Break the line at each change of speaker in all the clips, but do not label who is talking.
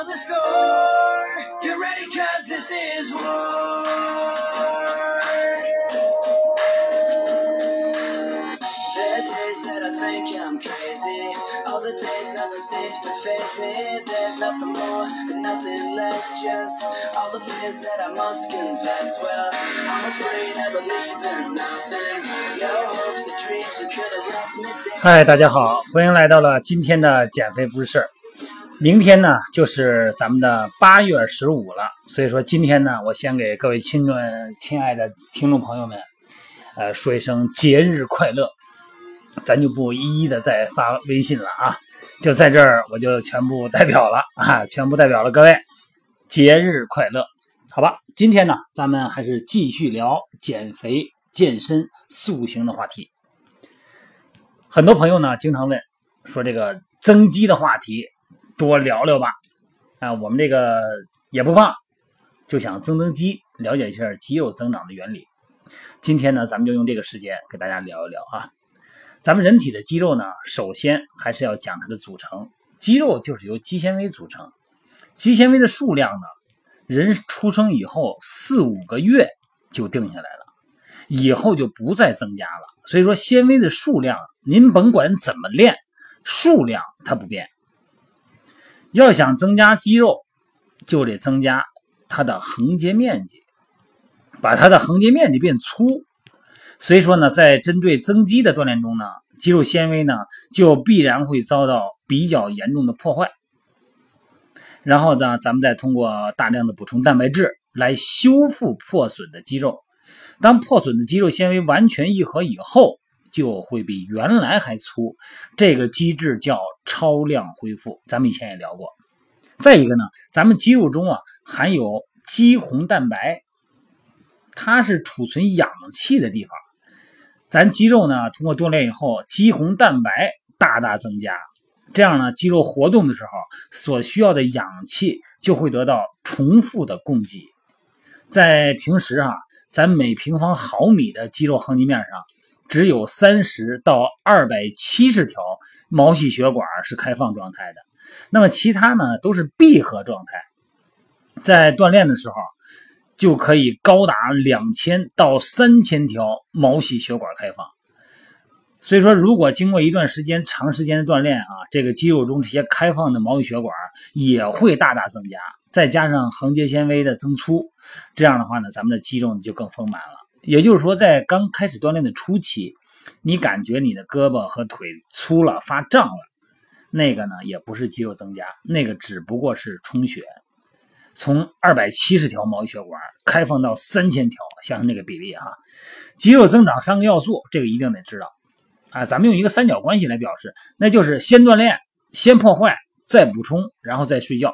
settle the score. Get ready, cause this is war. There are days that I think I'm crazy. All the days nothing seems to face me. There's nothing more and nothing less. Just all the fears that I must confess. Well, I'm afraid I believe in nothing. No hopes or dreams that could have left me dead.
嗨，大家好，欢迎来到了今天的减肥不是事儿。 明天呢，就是咱们的八月十五了，所以说今天呢，我先给各位亲众、亲爱的听众朋友们，呃，说一声节日快乐。咱就不一一的再发微信了啊，就在这儿我就全部代表了啊，全部代表了各位，节日快乐，好吧？今天呢，咱们还是继续聊减肥、健身、塑形的话题。很多朋友呢经常问说这个增肌的话题多聊聊吧，啊，我们这个也不胖，就想增增肌，了解一下肌肉增长的原理。今天呢，咱们就用这个时间给大家聊一聊啊。咱们人体的肌肉呢，首先还是要讲它的组成。肌肉就是由肌纤维组成，肌纤维的数量呢，人出生以后四五个月就定下来了，以后就不再增加了。所以说，纤维的数量，您甭管怎么练，数量它不变。要想增加肌肉，就得增加它的横截面积，把它的横截面积变粗。所以说呢，在针对增肌的锻炼中呢，肌肉纤维呢就必然会遭到比较严重的破坏。然后呢，咱们再通过大量的补充蛋白质来修复破损的肌肉。当破损的肌肉纤维完全愈合以后，就会比原来还粗。这个机制叫超量恢复，咱们以前也聊过。再一个呢，咱们肌肉中啊含有肌红蛋白，它是储存氧气的地方。咱肌肉呢，通过锻炼以后，肌红蛋白大大增加，这样呢，肌肉活动的时候所需要的氧气就会得到重复的供给。在平时啊，咱每平方毫米的肌肉横截面上，只有三十到二百七十条毛细血管是开放状态的，那么其他呢都是闭合状态。在锻炼的时候。就可以高达两千到三千条毛细血管开放，所以说，如果经过一段时间长时间的锻炼啊，这个肌肉中这些开放的毛细血管也会大大增加，再加上横截纤维的增粗，这样的话呢，咱们的肌肉就更丰满了。也就是说，在刚开始锻炼的初期，你感觉你的胳膊和腿粗了、发胀了，那个呢也不是肌肉增加，那个只不过是充血。从二百七十条毛细血管开放到三千条，像那个比例哈。肌肉增长三个要素，这个一定得知道啊。咱们用一个三角关系来表示，那就是先锻炼，先破坏，再补充，然后再睡觉，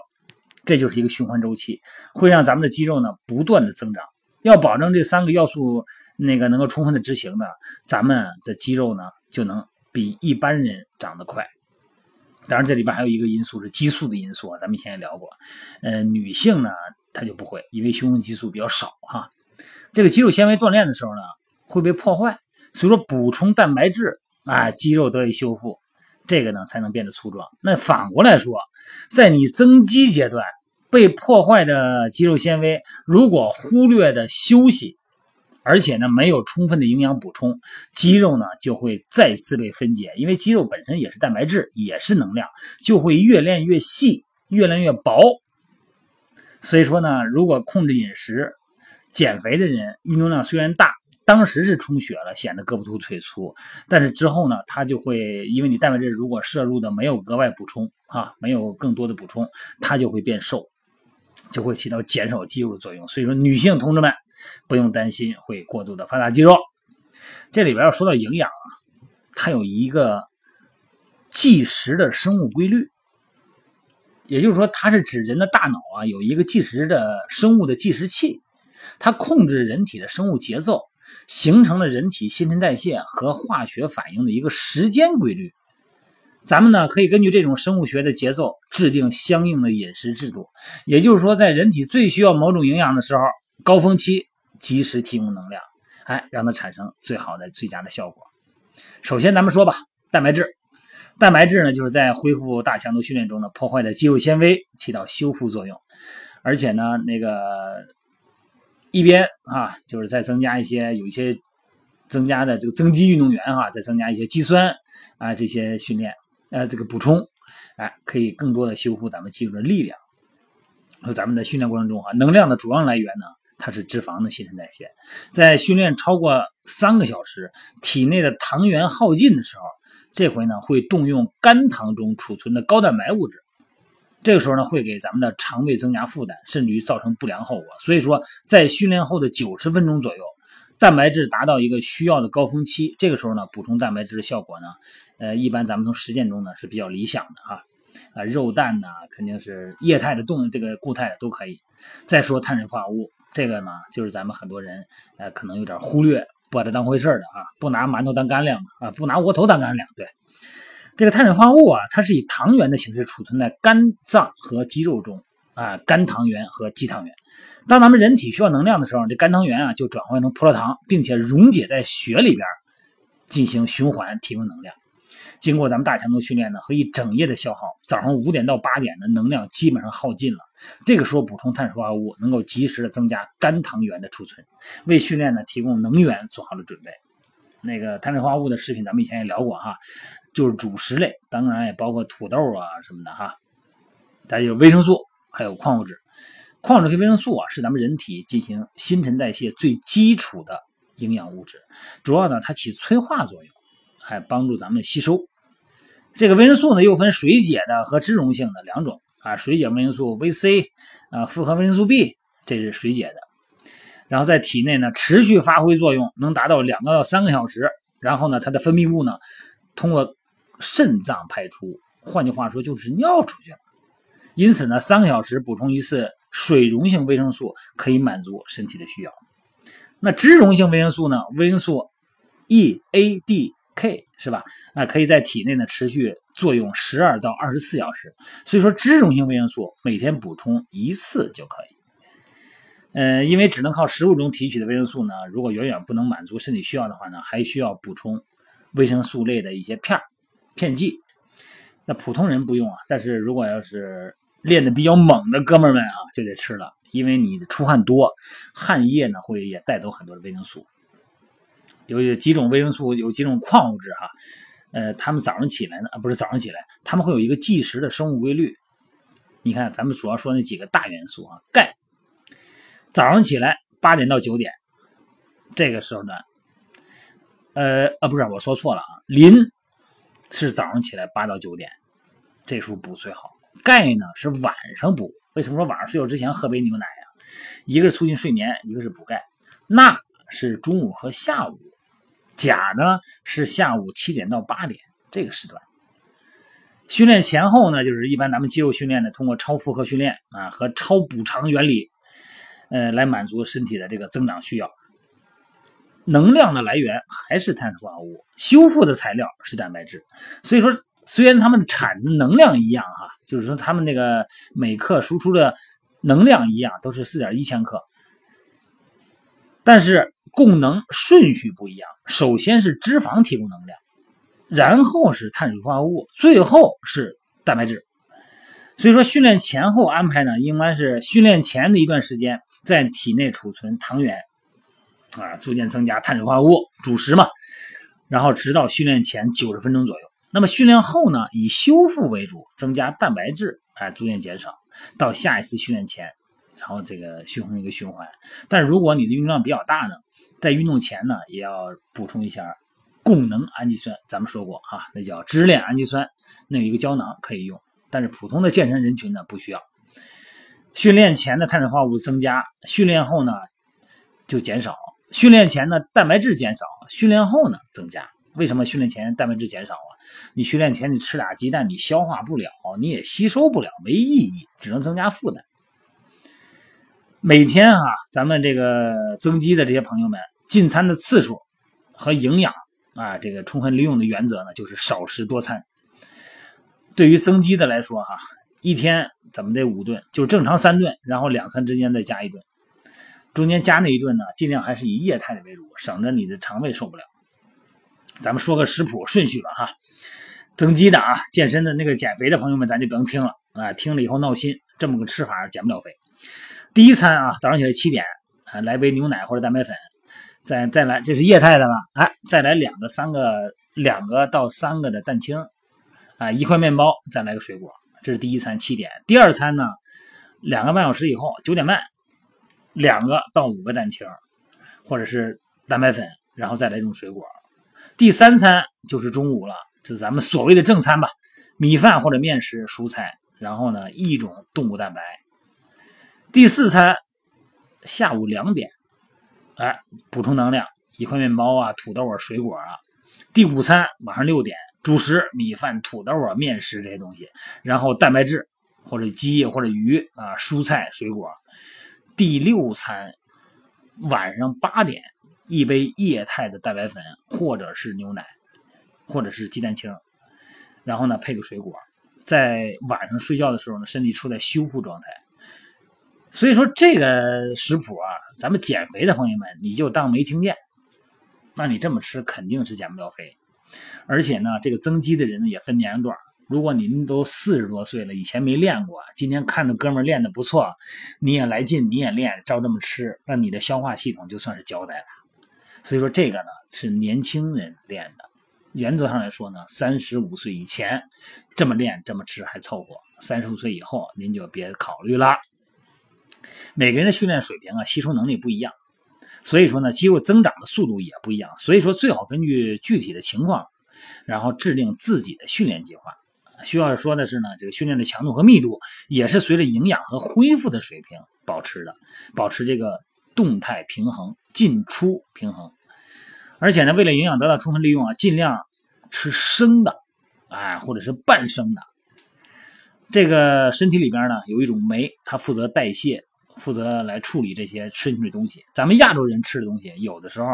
这就是一个循环周期，会让咱们的肌肉呢不断的增长。要保证这三个要素那个能够充分的执行呢，咱们的肌肉呢就能比一般人长得快。当然，这里边还有一个因素是激素的因素啊，咱们以前也聊过。呃，女性呢，她就不会，因为雄性激素比较少哈。这个肌肉纤维锻炼的时候呢，会被破坏，所以说补充蛋白质啊，肌肉得以修复，这个呢才能变得粗壮。那反过来说，在你增肌阶段被破坏的肌肉纤维，如果忽略的休息。而且呢，没有充分的营养补充，肌肉呢就会再次被分解，因为肌肉本身也是蛋白质，也是能量，就会越练越细，越练越薄。所以说呢，如果控制饮食、减肥的人，运动量虽然大，当时是充血了，显得胳膊粗腿粗，但是之后呢，它就会因为你蛋白质如果摄入的没有额外补充啊，没有更多的补充，它就会变瘦。就会起到减少肌肉的作用，所以说女性同志们不用担心会过度的发达肌肉。这里边要说到营养啊，它有一个计时的生物规律，也就是说，它是指人的大脑啊有一个计时的生物的计时器，它控制人体的生物节奏，形成了人体新陈代谢和化学反应的一个时间规律。咱们呢可以根据这种生物学的节奏制定相应的饮食制度，也就是说，在人体最需要某种营养的时候，高峰期及时提供能量，哎，让它产生最好的、最佳的效果。首先，咱们说吧，蛋白质，蛋白质呢，就是在恢复大强度训练中呢，破坏的肌肉纤维，起到修复作用。而且呢，那个一边啊，就是再增加一些有一些增加的这个增肌运动员哈，再增加一些肌酸啊这些训练呃这个补充，哎，可以更多的修复咱们肌肉的力量。说咱们的训练过程中啊，能量的主要来源呢，它是脂肪的新陈代谢。在训练超过三个小时，体内的糖原耗尽的时候，这回呢会动用肝糖中储存的高蛋白物质。这个时候呢，会给咱们的肠胃增加负担，甚至于造成不良后果。所以说，在训练后的九十分钟左右，蛋白质达到一个需要的高峰期，这个时候呢，补充蛋白质的效果呢，呃，一般咱们从实践中呢是比较理想的啊。啊，肉蛋呢，肯定是液态的、动这个固态的都可以。再说碳水化合物，这个呢，就是咱们很多人呃可能有点忽略，不把它当回事儿的啊，不拿馒头当干粮啊，不拿窝头当干粮。对，这个碳水化合物啊，它是以糖原的形式储存在肝脏和肌肉中啊，肝糖原和肌糖原。当咱们人体需要能量的时候，这肝糖原啊就转换成葡萄糖，并且溶解在血里边进行循环，提供能量。经过咱们大强度训练呢，和一整夜的消耗，早上五点到八点的能量基本上耗尽了。这个时候补充碳水化合物，能够及时的增加肝糖原的储存，为训练呢提供能源做好了准备。那个碳水化合物的食品，咱们以前也聊过哈，就是主食类，当然也包括土豆啊什么的哈。再就是维生素，还有矿物质。矿物质和维生素啊，是咱们人体进行新陈代谢最基础的营养物质，主要呢它起催化作用。还帮助咱们吸收这个维生素呢，又分水解的和脂溶性的两种啊。水解维生素 VC 啊，复合维生素 B，这是水解的。然后在体内呢，持续发挥作用，能达到两个到三个小时。然后呢，它的分泌物呢，通过肾脏排出，换句话说就是尿出去了。因此呢，三个小时补充一次水溶性维生素可以满足身体的需要。那脂溶性维生素呢，维生素 E、A、D。K 是吧？啊，可以在体内呢持续作用十二到二十四小时，所以说脂溶性维生素每天补充一次就可以。呃，因为只能靠食物中提取的维生素呢，如果远远不能满足身体需要的话呢，还需要补充维生素类的一些片儿片剂。那普通人不用啊，但是如果要是练的比较猛的哥们儿们啊，就得吃了，因为你出汗多，汗液呢会也带走很多的维生素。有几种维生素，有几种矿物质哈，呃，他们早上起来呢，啊不是早上起来，他们会有一个计时的生物规律。你看，咱们主要说那几个大元素啊，钙，早上起来八点到九点，这个时候呢，呃，啊，不是，我说错了啊，磷是早上起来八到九点，这时候补最好。钙呢是晚上补，为什么说晚上睡觉之前喝杯牛奶呀？一个是促进睡眠，一个是补钙。钠是中午和下午。钾呢是下午七点到八点这个时段，训练前后呢，就是一般咱们肌肉训练呢，通过超负荷训练啊和超补偿原理，呃，来满足身体的这个增长需要。能量的来源还是碳水化合物，修复的材料是蛋白质。所以说，虽然它们产能量一样哈，就是说他们那个每克输出的能量一样，都是四点一千克，但是。供能顺序不一样，首先是脂肪提供能量，然后是碳水化合物，最后是蛋白质。所以说，训练前后安排呢，应该是训练前的一段时间在体内储存糖原，啊，逐渐增加碳水化合物主食嘛，然后直到训练前九十分钟左右。那么训练后呢，以修复为主，增加蛋白质，哎，逐渐减少，到下一次训练前，然后这个循环一个循环。但如果你的运动量比较大呢？在运动前呢，也要补充一下供能氨基酸。咱们说过啊，那叫支链氨基酸，那有一个胶囊可以用。但是普通的健身人群呢，不需要。训练前的碳水化合物增加，训练后呢就减少。训练前呢蛋白质减少，训练后呢增加。为什么训练前蛋白质减少啊？你训练前你吃俩鸡蛋，你消化不了，你也吸收不了，没意义，只能增加负担。每天啊，咱们这个增肌的这些朋友们，进餐的次数和营养啊，这个充分利用的原则呢，就是少食多餐。对于增肌的来说，哈，一天咱们得五顿，就正常三顿，然后两餐之间再加一顿，中间加那一顿呢，尽量还是以液态的为主，省着你的肠胃受不了。咱们说个食谱顺序吧，哈，增肌的啊，健身的那个减肥的朋友们，咱就不用听了啊，听了以后闹心，这么个吃法减不了肥。第一餐啊，早上起来七点啊，来杯牛奶或者蛋白粉，再再来，这是液态的吧？哎，再来两个、三个、两个到三个的蛋清啊，一块面包，再来个水果，这是第一餐七点。第二餐呢，两个半小时以后九点半，两个到五个蛋清或者是蛋白粉，然后再来一种水果。第三餐就是中午了，这是咱们所谓的正餐吧，米饭或者面食、蔬菜，然后呢一种动物蛋白。第四餐下午两点，哎，补充能量，一块面包啊、土豆啊、水果啊。第五餐晚上六点，主食米饭、土豆啊、面食这些东西，然后蛋白质或者鸡或者鱼啊、蔬菜、水果。第六餐晚上八点。一杯液态的蛋白粉，或者是牛奶，或者是鸡蛋清，然后呢配个水果，在晚上睡觉的时候呢，身体处在修复状态。所以说这个食谱啊，咱们减肥的朋友们你就当没听见。那你这么吃肯定是减不了肥，而且呢，这个增肌的人呢也分年龄段。如果您都四十多岁了，以前没练过，今天看着哥们练的不错，你也来劲，你也练，照这么吃，那你的消化系统就算是交代了。所以说这个呢是年轻人练的，原则上来说呢，三十五岁以前这么练这么吃还凑合，三十五岁以后您就别考虑了。每个人的训练水平啊，吸收能力不一样，所以说呢，肌肉增长的速度也不一样，所以说最好根据具体的情况，然后制定自己的训练计划。需要说的是呢，这个训练的强度和密度也是随着营养和恢复的水平保持的，保持这个动态平衡，进出平衡。而且呢，为了营养得到充分利用啊，尽量吃生的，哎，或者是半生的。这个身体里边呢，有一种酶，它负责代谢，负责来处理这些吃进去的东西。咱们亚洲人吃的东西，有的时候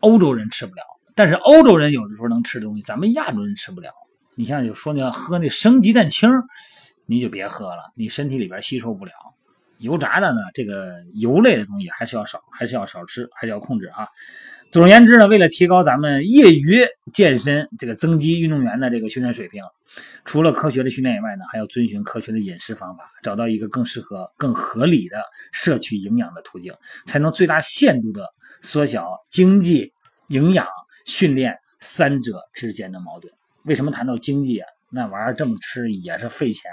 欧洲人吃不了，但是欧洲人有的时候能吃的东西，咱们亚洲人吃不了。你像有说你要喝那生鸡蛋清，你就别喝了，你身体里边吸收不了。油炸的呢，这个油类的东西还是要少，还是要少吃，还是要控制啊。总而言之呢，为了提高咱们业余健身这个增肌运动员的这个训练水平，除了科学的训练以外呢，还要遵循科学的饮食方法，找到一个更适合、更合理的摄取营养的途径，才能最大限度的缩小经济、营养、训练三者之间的矛盾。为什么谈到经济啊？那玩意儿这么吃也是费钱，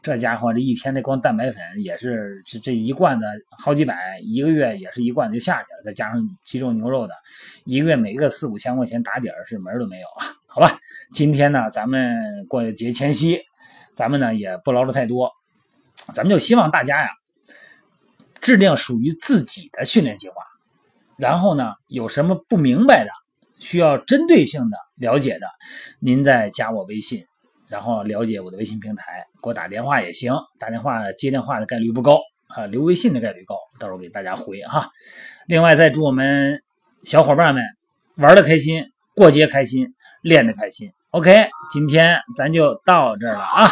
这家伙这一天这光蛋白粉也是这这一罐子好几百，一个月也是一罐子就下去了，再加上鸡肉牛肉的，一个月每个四五千块钱打底儿是门都没有啊！好吧，今天呢咱们过节前夕，咱们呢也不唠叨太多，咱们就希望大家呀制定属于自己的训练计划，然后呢有什么不明白的，需要针对性的了解的，您再加我微信。然后了解我的微信平台，给我打电话也行，打电话接电话的概率不高啊，留微信的概率高，到时候给大家回哈。另外再祝我们小伙伴们玩的开心，过节开心，练的开心。OK，今天咱就到这儿了啊。